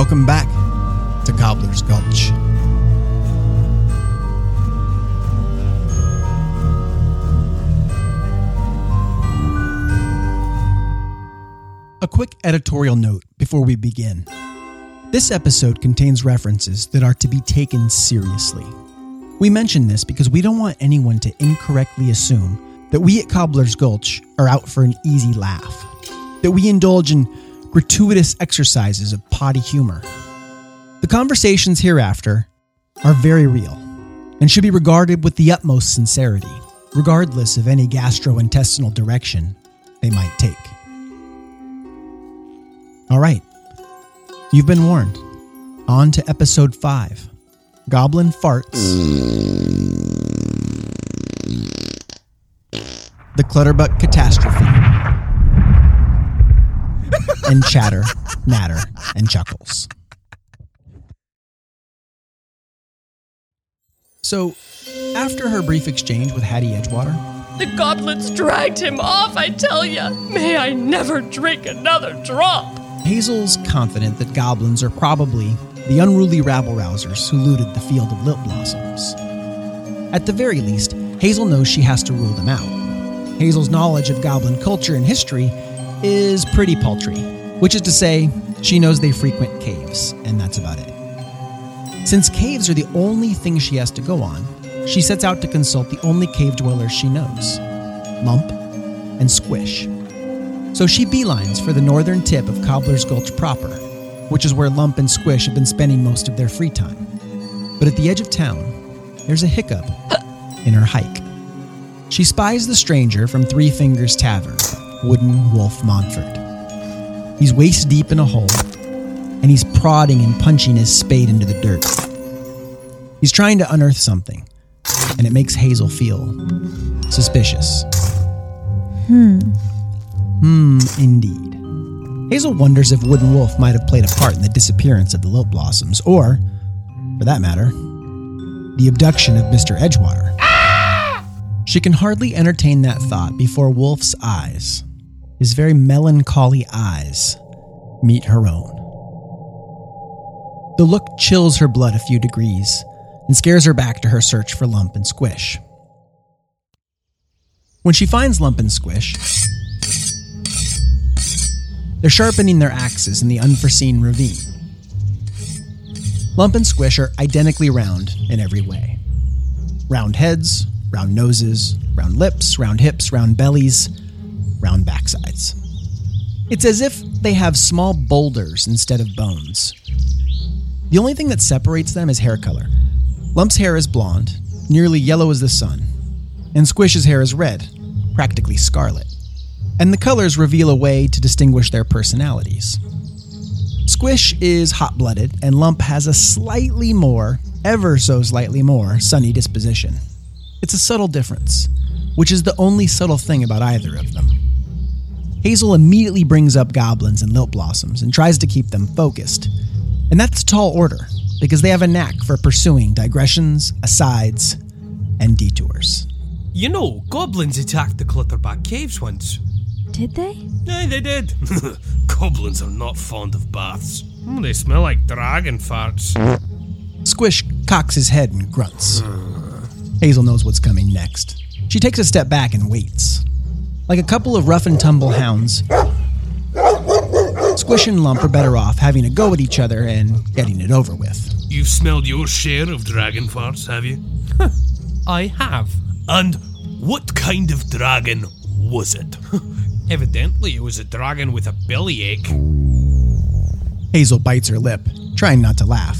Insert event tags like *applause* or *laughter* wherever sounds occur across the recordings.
welcome back to Cobbler's Gulch. A quick editorial note before we begin. This episode contains references that are to be taken seriously. We mention this because we don't want anyone to incorrectly assume that we at Cobbler's Gulch are out for an easy laugh, that we indulge in gratuitous exercises of potty humor. The conversations hereafter are very real and should be regarded with the utmost sincerity, regardless of any gastrointestinal direction they might take. All right, you've been warned. On to episode 5 Goblin Farts. The Clutterbuck Catastrophe. And chatter, natter, and chuckles. So, after her brief exchange with Hattie Edgewater, The goblins dragged him off, I tell ya. May I never drink another drop. Hazel's confident that goblins are probably the unruly rabble rousers who looted the field of lilt blossoms. At the very least, Hazel knows she has to rule them out. Hazel's knowledge of goblin culture and history is pretty paltry, which is to say, she knows they frequent caves, and that's about it. Since caves are the only thing she has to go on, she sets out to consult the only cave dwellers she knows Lump and Squish. So she beelines for the northern tip of Cobbler's Gulch proper, which is where Lump and Squish have been spending most of their free time. But at the edge of town, there's a hiccup in her hike. She spies the stranger from Three Fingers Tavern, Wooden Wolf Montfort. He's waist deep in a hole, and he's prodding and punching his spade into the dirt. He's trying to unearth something, and it makes Hazel feel suspicious. Hmm, Hmm, indeed. Hazel wonders if Wooden Wolf might have played a part in the disappearance of the Lilt Blossoms, or, for that matter, the abduction of Mr. Edgewater. She can hardly entertain that thought before Wolf's eyes, his very melancholy eyes, meet her own. The look chills her blood a few degrees and scares her back to her search for Lump and Squish. When she finds Lump and Squish, they're sharpening their axes in the unforeseen ravine. Lump and Squish are identically round in every way round heads, round noses, round lips, round hips, round bellies, round backsides. It's as if they have small boulders instead of bones. The only thing that separates them is hair color. Lump's hair is blonde, nearly yellow as the sun, and Squish's hair is red, practically scarlet. And the colors reveal a way to distinguish their personalities. Squish is hot blooded, and Lump has a slightly more, ever so slightly more, sunny disposition. It's a subtle difference, which is the only subtle thing about either of them. Hazel immediately brings up goblins and lilt blossoms and tries to keep them focused. And that's a tall order, because they have a knack for pursuing digressions, asides, and detours. You know, goblins attacked the Clutterbuck Caves once. Did they? Aye, they did. *laughs* goblins are not fond of baths. Mm, They smell like dragon farts. Squish cocks his head and grunts. Hazel knows what's coming next. She takes a step back and waits. Like a couple of rough and tumble hounds, Squish and Lump are better off having a go at each other and getting it over with. You've smelled your share of dragon farts, have you? I have. And what kind of dragon was it? *laughs* Evidently, it was a dragon with a bellyache. Hazel bites her lip, trying not to laugh.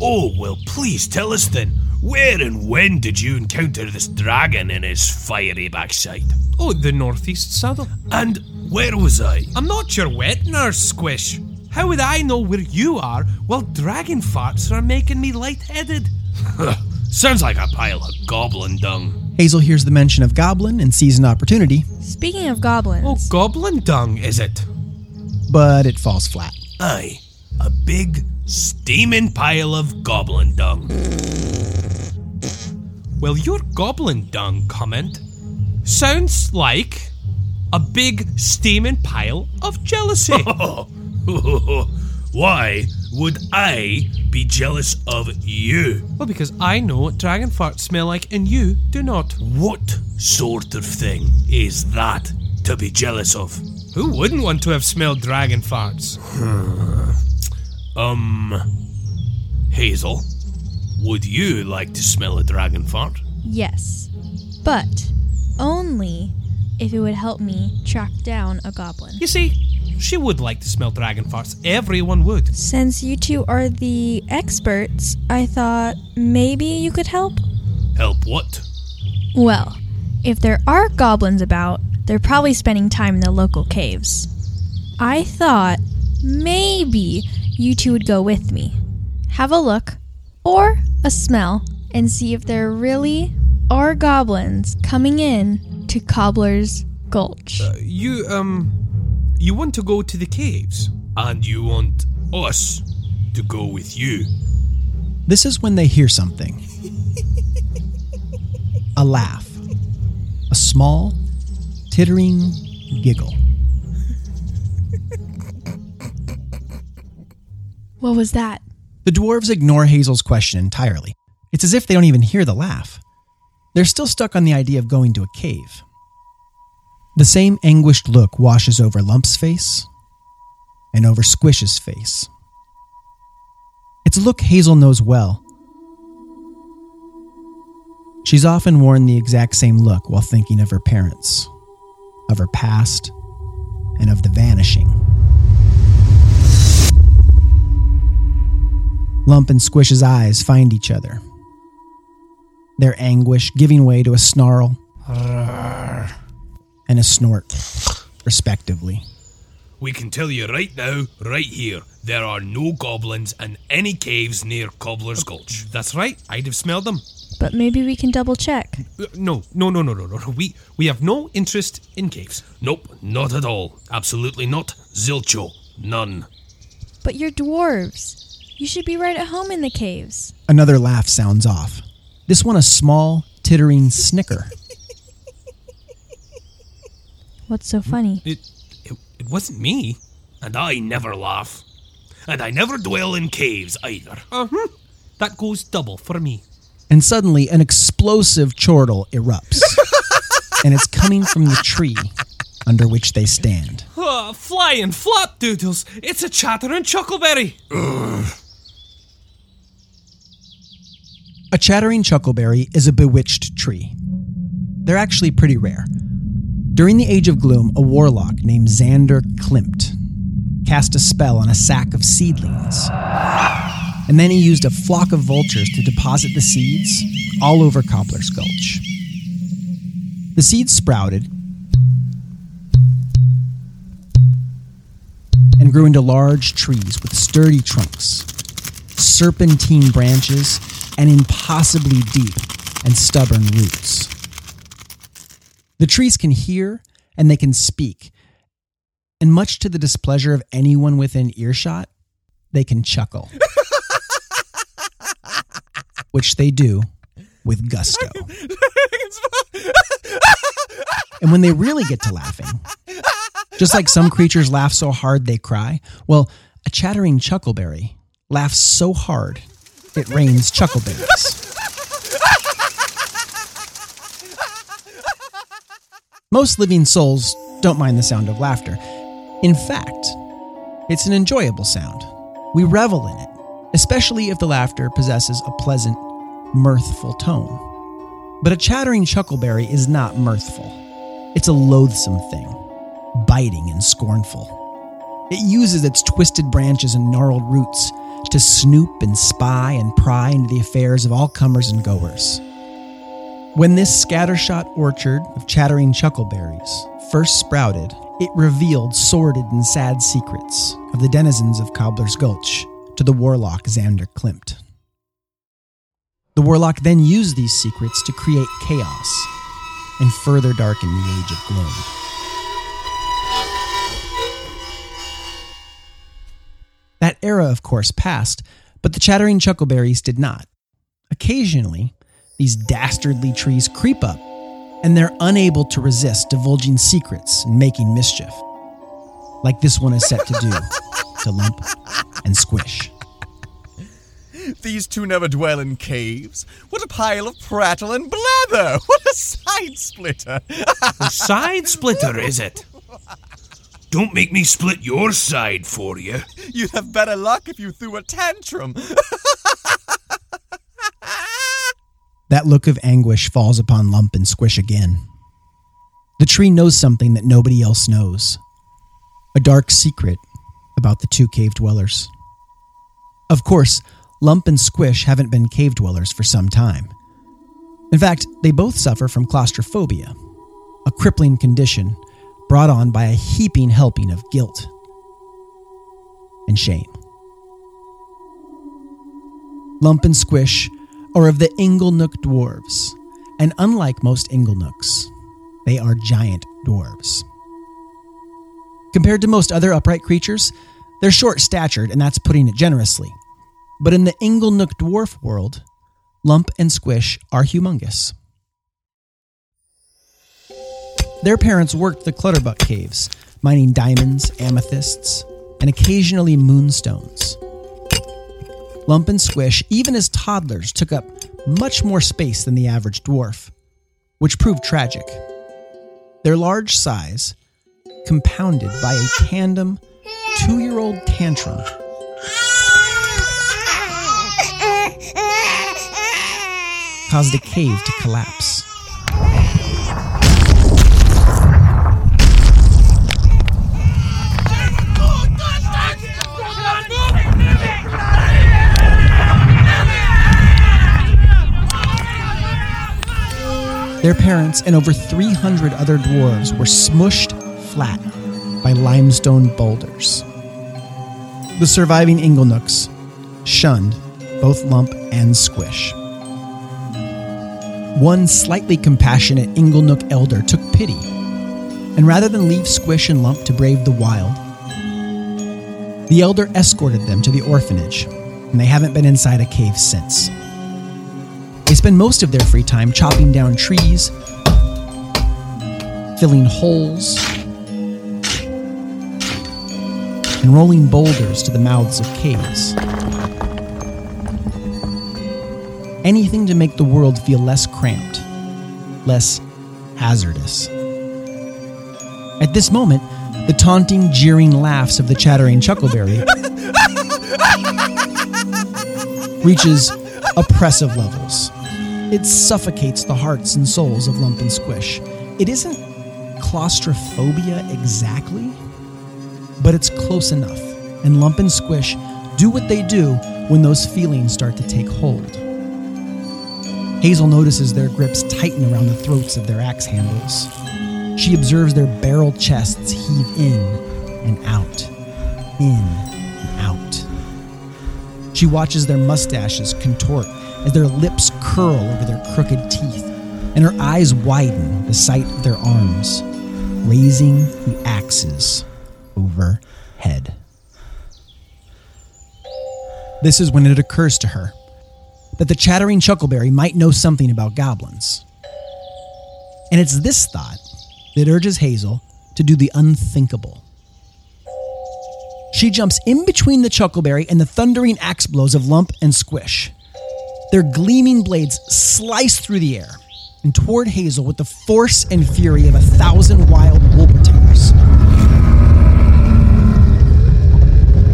Oh, well, please tell us then. Where and when did you encounter this dragon in his fiery backside? Oh, the northeast saddle. And where was I? I'm not your wet nurse, Squish. How would I know where you are while dragon farts are making me lightheaded? *laughs* Sounds like a pile of goblin dung. Hazel hears the mention of Goblin and sees an opportunity, Speaking of goblins, Oh, goblin dung, is it? but it falls flat. Aye, a big, steaming pile of goblin dung. Well, your goblin dung comment sounds like a big steaming pile of jealousy. *laughs* *laughs* Why? would I be jealous of you? Well, because I know what dragon farts smell like and you do not. What sort of thing is that to be jealous of? Who wouldn't want to have smelled dragon farts? Um, Hazel, would you like to smell a dragon fart? Yes. But only if it would help me track down a goblin. You see, she would like to smell dragon farts. Everyone would. Since you two are the experts, I thought maybe you could help? Help what? Well, if there are goblins about, they're probably spending time in the local caves. I thought maybe you two would go with me. Have a look, or a smell, and see if there really are goblins coming in to Cobbler's Gulch. You, um, you want to go to the caves? And you want us to go with you? This is when they hear something a laugh, a small, tittering giggle. What was that? The dwarves ignore Hazel's question entirely. It's as if they don't even hear the laugh. They're still stuck on the idea of going to a cave. The same anguished look washes over Lump's face and over Squish's face. It's a look Hazel knows well. She's often worn the exact same look while thinking of her parents, of her past, and of the vanishing. Lump and Squish's eyes find each other, their anguish giving way to a snarl and a snort, respectively. We can tell you right now, right here, there are no goblins in any caves near Cobbler's Gulch. That's right. I'd have smelled them. But maybe we can double check. Uh, No, no, no, no, no, no. no. We we have no interest in caves. Nope, not at all. Absolutely not. Zilcho. None. But you're dwarves. You should be right at home in the caves. Another laugh sounds off. This one a small, tittering snicker. What's so funny? It it, it wasn't me. And I never laugh. And I never dwell in caves either. Uh huh. That goes double for me. And suddenly, an explosive chortle erupts. *laughs* and it's coming from the tree under which they stand. Oh, flying flop doodles! It's a chattering chuckleberry. A chattering chuckleberry is a bewitched tree. They're actually pretty rare. During the Age of Gloom, a warlock named Xander Klimt cast a spell on a sack of seedlings. And then he used a flock of vultures to deposit the seeds all over Cobbler's Gulch. The seeds sprouted and grew into large trees with sturdy trunks, serpentine branches, and impossibly deep and stubborn roots. The trees can hear and they can speak, and much to the displeasure of anyone within earshot, they can chuckle. *laughs* Which they do with gusto. *laughs* and when they really get to laughing, just like some creatures laugh so hard they cry, well, a chattering chuckleberry laughs so hard it rains chuckleberries. Most living souls don't mind the sound of laughter. In fact, it's an enjoyable sound. We revel in it, especially if the laughter possesses a pleasant, mirthful tone. But a chattering chuckleberry is not mirthful. It's a loathsome thing, biting and scornful. It uses its twisted branches and gnarled roots to snoop and spy and pry into the affairs of all comers and goers. When this scattershot orchard of chattering chuckleberries first sprouted, it revealed sordid and sad secrets of the denizens of Cobbler's Gulch to the warlock Xander Klimt. The warlock then used these secrets to create chaos and further darken the Age of Gloom. That era, of course, passed, but the chattering chuckleberries did not. Occasionally, these dastardly trees creep up, and they're unable to resist divulging secrets and making mischief, like this one is set to do to Lump and Squish. These two never dwell in caves. What a pile of prattle and blather! What a side splitter! A side splitter, is it? Don't make me split your side for you. You'd have better luck if you threw a tantrum. That look of anguish falls upon Lump and Squish again. The tree knows something that nobody else knows a dark secret about the two cave dwellers. Of course, Lump and Squish haven't been cave dwellers for some time. In fact, they both suffer from claustrophobia, a crippling condition brought on by a heaping helping of guilt and shame. Lump and Squish are of the Inglenook dwarves, and unlike most Inglenooks, they are giant dwarves. Compared to most other upright creatures, they're short statured, and that's putting it generously. But in the Inglenook dwarf world, Lump and Squish are humongous. Their parents worked the Clutterbuck caves, mining diamonds, amethysts, and occasionally moonstones. Lump and Squish, even as toddlers, took up much more space than the average dwarf, which proved tragic. Their large size, compounded by a tandem two year old tantrum, caused a cave to collapse. Their parents and over 300 other dwarves were smushed flat by limestone boulders. The surviving Inglenooks shunned both Lump and Squish. One slightly compassionate Inglenook elder took pity, and rather than leave Squish and Lump to brave the wild, the elder escorted them to the orphanage, and they haven't been inside a cave since. They spend most of their free time chopping down trees, filling holes, and rolling boulders to the mouths of caves. Anything to make the world feel less cramped, less hazardous. At this moment, the taunting, jeering laughs of the chattering Chuckleberry *laughs* reaches oppressive levels. It suffocates the hearts and souls of Lump and Squish. It isn't claustrophobia exactly, but it's close enough. And Lump and Squish do what they do when those feelings start to take hold. Hazel notices their grips tighten around the throats of their axe handles. She observes their barrel chests heave in and out, in and out. She watches their mustaches contort as their lips curl over their crooked teeth, and her eyes widen at the sight of their arms, raising the axes overhead. This is when it occurs to her that the chattering Chuckleberry might know something about goblins. And it's this thought that urges Hazel to do the unthinkable. She jumps in between the Chuckleberry and the thundering axe blows of Lump and Squish. Their gleaming blades slice through the air and toward Hazel with the force and fury of a thousand wild Wolpertingers.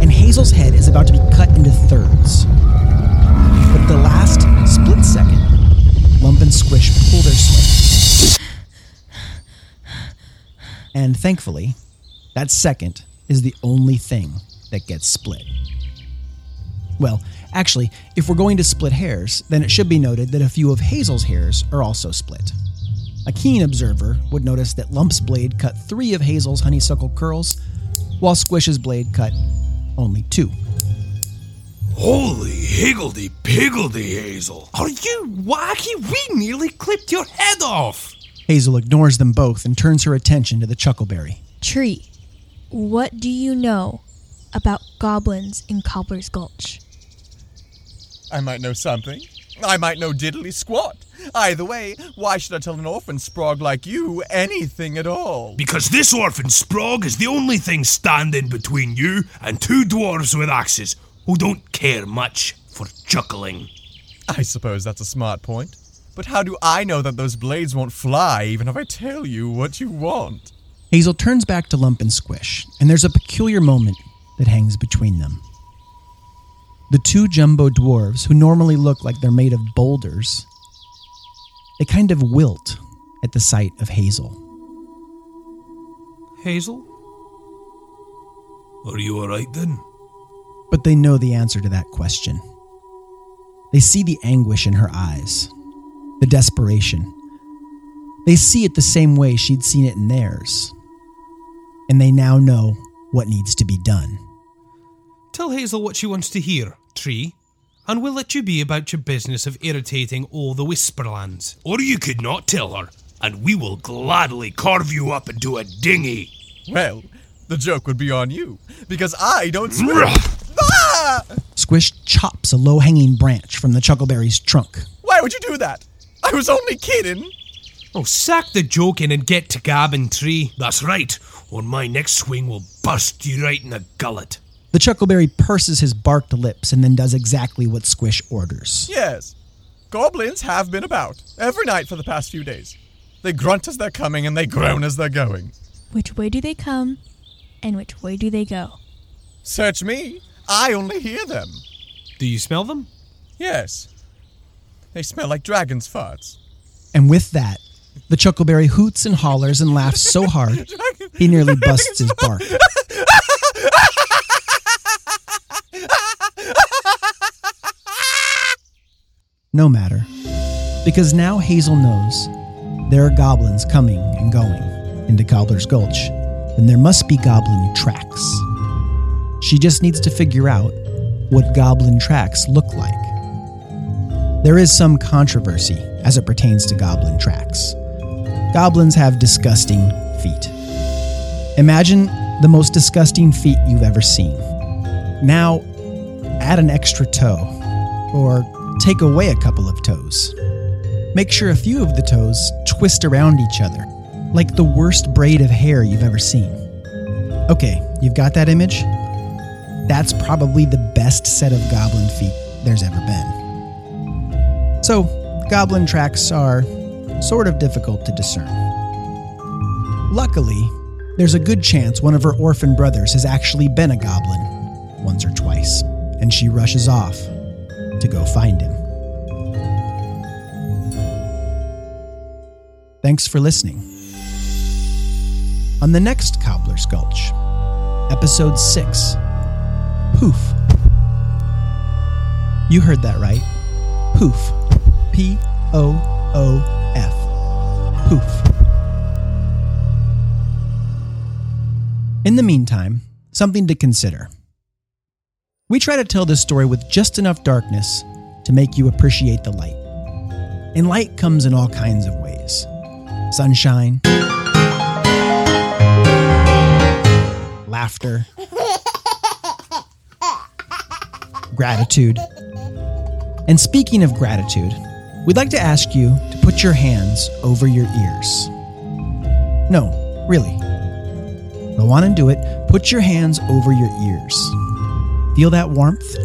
And Hazel's head is about to be cut into thirds. But the last split second, Lump and Squish pull their sled. And thankfully, that second is the only thing that gets split. Well, actually, if we're going to split hairs, then it should be noted that a few of Hazel's hairs are also split. A keen observer would notice that Lump's blade cut three of Hazel's honeysuckle curls, while Squish's blade cut only two. Holy higgledy piggledy, Hazel. Are you wacky? We nearly clipped your head off. Hazel ignores them both and turns her attention to the Chuckleberry. Tree, what do you know about goblins in Cobbler's Gulch? I might know something. I might know diddly squat. Either way, why should I tell an orphan sprog like you anything at all? Because this orphan Sprog is the only thing standing between you and two dwarves with axes who don't care much for chuckling. I suppose that's a smart point. But how do I know that those blades won't fly even if I tell you what you want? Hazel turns back to Lump and Squish, and there's a peculiar moment that hangs between them. The two jumbo dwarves, who normally look like they're made of boulders, they kind of wilt at the sight of Hazel. Hazel? Are you alright then? But they know the answer to that question. They see the anguish in her eyes, the desperation. They see it the same way she'd seen it in theirs. And they now know what needs to be done. Tell Hazel what she wants to hear, Tree, and we'll let you be about your business of irritating all the Whisperlands. Or you could not tell her, and we will gladly carve you up into a dinghy. Well, the joke would be on you, because I don't swim. ah! Squish chops a low hanging branch from the Chuckleberry's trunk. Why would you do that? I was only kidding. Oh, sack the joking and get to gabbing, Tree. That's right, or my next swing will bust you right in the gullet. The Chuckleberry purses his barked lips and then does exactly what Squish orders. Yes. Goblins have been about every night for the past few days. They grunt as they're coming and they groan as they're going. Which way do they come and which way do they go? Search me. I only hear them. Do you smell them? Yes. They smell like dragon's farts. And with that, the Chuckleberry hoots and hollers and laughs so hard *laughs* he nearly busts his bark. *laughs* No matter, because now Hazel knows there are goblins coming and going into Cobbler's Gulch, and there must be goblin tracks. She just needs to figure out what goblin tracks look like. There is some controversy as it pertains to goblin tracks. Goblins have disgusting feet. Imagine the most disgusting feet you've ever seen. Now, add an extra toe, or take away a couple of toes. Make sure a few of the toes twist around each other, like the worst braid of hair you've ever seen. Okay, you've got that image? That's probably the best set of goblin feet there's ever been. So, goblin tracks are sort of difficult to discern. Luckily, there's a good chance one of her orphan brothers has actually been a goblin once or twice, and she rushes off to go find him. Thanks for listening. On the next Cobbler's Gulch, Episode 6 Poof. You heard that right. Poof. P O O F. Poof. In the meantime, something to consider. We try to tell this story with just enough darkness to make you appreciate the light. And light comes in all kinds of ways sunshine, laughter, gratitude. And speaking of gratitude, we'd like to ask you to put your hands over your ears. No, really. Go on and do it. Put your hands over your ears. Feel that warmth?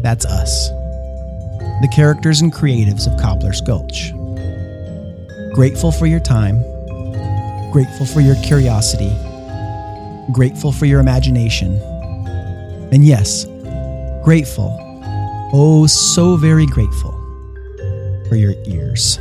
That's us. The characters and creatives of Cobbler's Gulch. Grateful for your time. Grateful for your curiosity. Grateful for your imagination. And yes, grateful, oh, so very grateful for your ears.